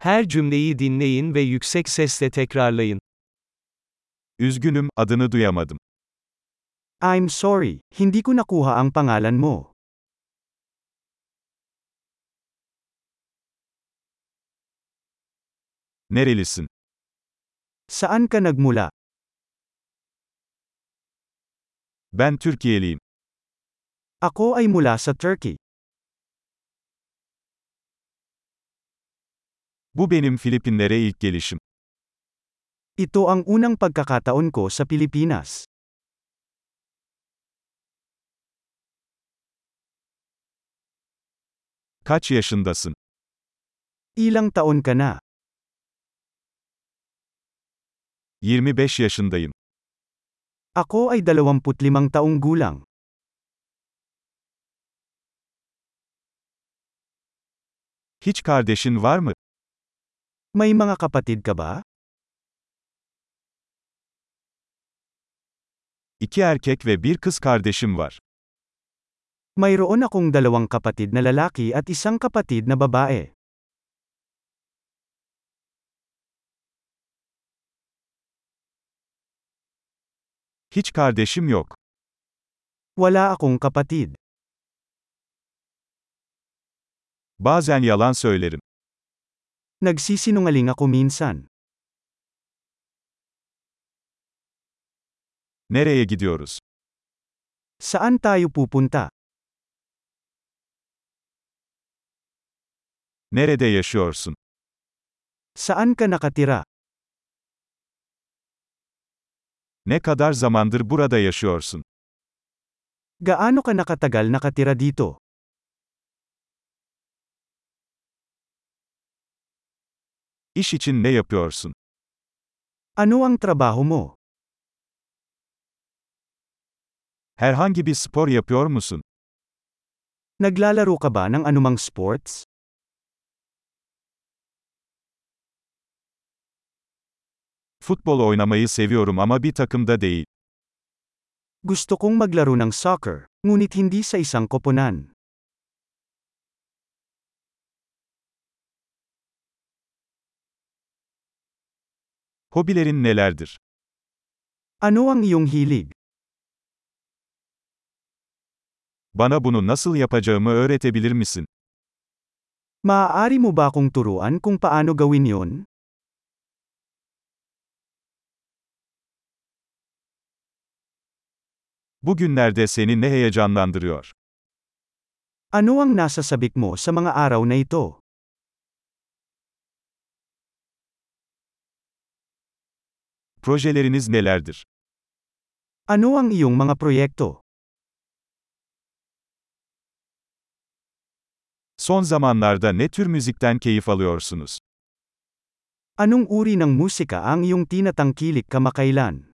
Her cümleyi dinleyin ve yüksek sesle tekrarlayın. Üzgünüm, adını duyamadım. I'm sorry, hindi ko nakuha ang pangalan mo. Nerelisin? Saan ka nagmula? Ben Türkiye'liyim. Ako ay mula sa Turkey. Bu benim Filipinlere ilk gelişim. Ito ang unang pagkakataon ko sa Pilipinas. Kaç yaşındasın? Ilang taon ka na? 25 yaşındayım. Ako ay 25 taong gulang. Hiç kardeşin var mı? May mga kapatid ka ba? İki erkek ve bir kız kardeşim var. Mayroon akong dalawang kapatid na lalaki at isang kapatid na babae. Hiç kardeşim yok. Wala akong kapatid. Bazen yalan söylerim. Nagsisinungaling ako minsan. Nereye gidiyoruz? Saan tayo pupunta? Nerede yaşıyorsun? Saan ka nakatira? Ne kadar zamandır burada yaşıyorsun? Gaano ka nakatagal nakatira dito? İş için ne yapıyorsun? Ano ang trabaho mo? Herhangi bir spor yapıyor musun? Naglalaro ka ba ng anumang sports? Futbol oynamayı seviyorum ama bir takımda değil. Gusto kong maglaro ng soccer, ngunit hindi sa isang koponan. Hobilerin nelerdir? Ano ang iyong hilig? Bana bunu nasıl yapacağımı öğretebilir misin? Maaari mo ba akong turuan kung paano gawin yon? Bugünlerde seni ne heyecanlandırıyor? Ano ang nasa sabik mo sa mga araw na ito? Projeleriniz nelerdir? Ano ang iyong mga proyekto? Son zamanlarda ne tür müzikten keyif alıyorsunuz? Anong uri ng musika ang iyong tinatangkilik kamakailan?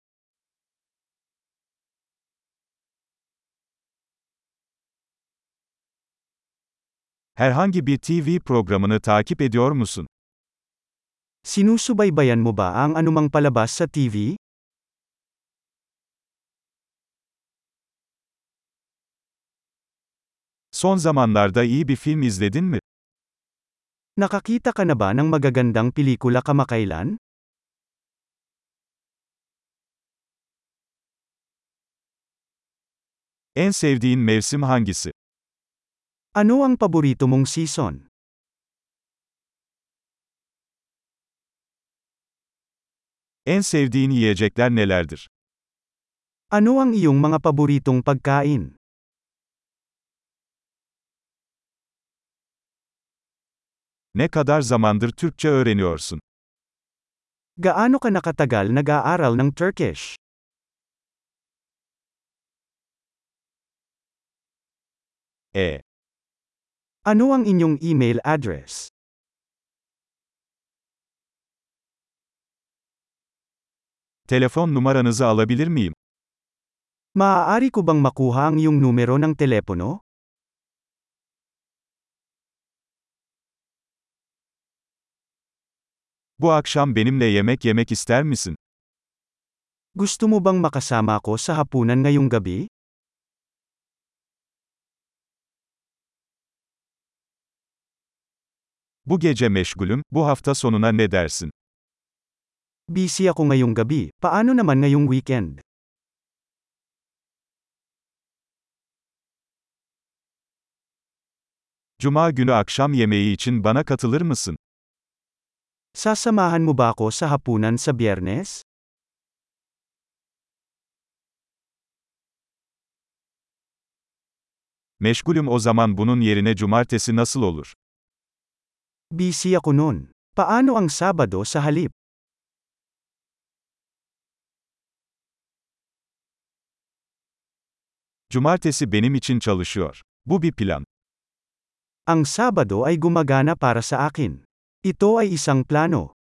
Herhangi bir TV programını takip ediyor musun? Sinusubaybayan mo ba ang anumang palabas sa TV? Son zamanlarda iyi bir film izledin mi? Nakakita ka na ba ng magagandang pelikula kamakailan? En sevdiğin mevsim hangisi? Ano ang paborito mong season? En sevdiğin yiyecekler nelerdir? Ano ang iyong mga paboritong pagkain? Ne kadar zamandır Türkçe öğreniyorsun? Gaano ka nakatagal nag-aaral ng Turkish? E. Ano ang inyong email address? Telefon numaranızı alabilir miyim? Maaari ko bang makuha ang iyong numero ng telepono? Bu akşam benimle yemek yemek ister misin? Gusto mo bang makasama ako sa hapunan ngayong gabi? Bu gece meşgulüm, bu hafta sonuna ne dersin? Busy ako ngayong gabi, paano naman ngayong weekend? Cuma günü akşam yemeği için bana katılır mısın? Sasamahan mo ba ako sa hapunan sa biyernes? Meşgulüm o zaman bunun yerine cumartesi nasıl olur? Busy ako nun. Paano ang Sabado sa halip? Cumartesi benim için çalışıyor. Bu bir plan. Ang Sabado ay gumagana para sa akin. Ito ay isang plano.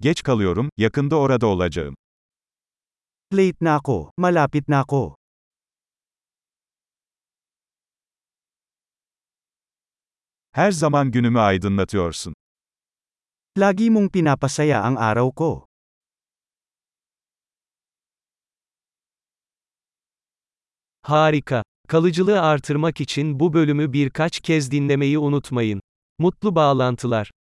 Geç kalıyorum, yakında orada olacağım. Late na ako, malapit na ako. Her zaman günümü aydınlatıyorsun. Lagi mong pinapasaya ang araw ko. Harika. Kalıcılığı artırmak için bu bölümü birkaç kez dinlemeyi unutmayın. Mutlu bağlantılar.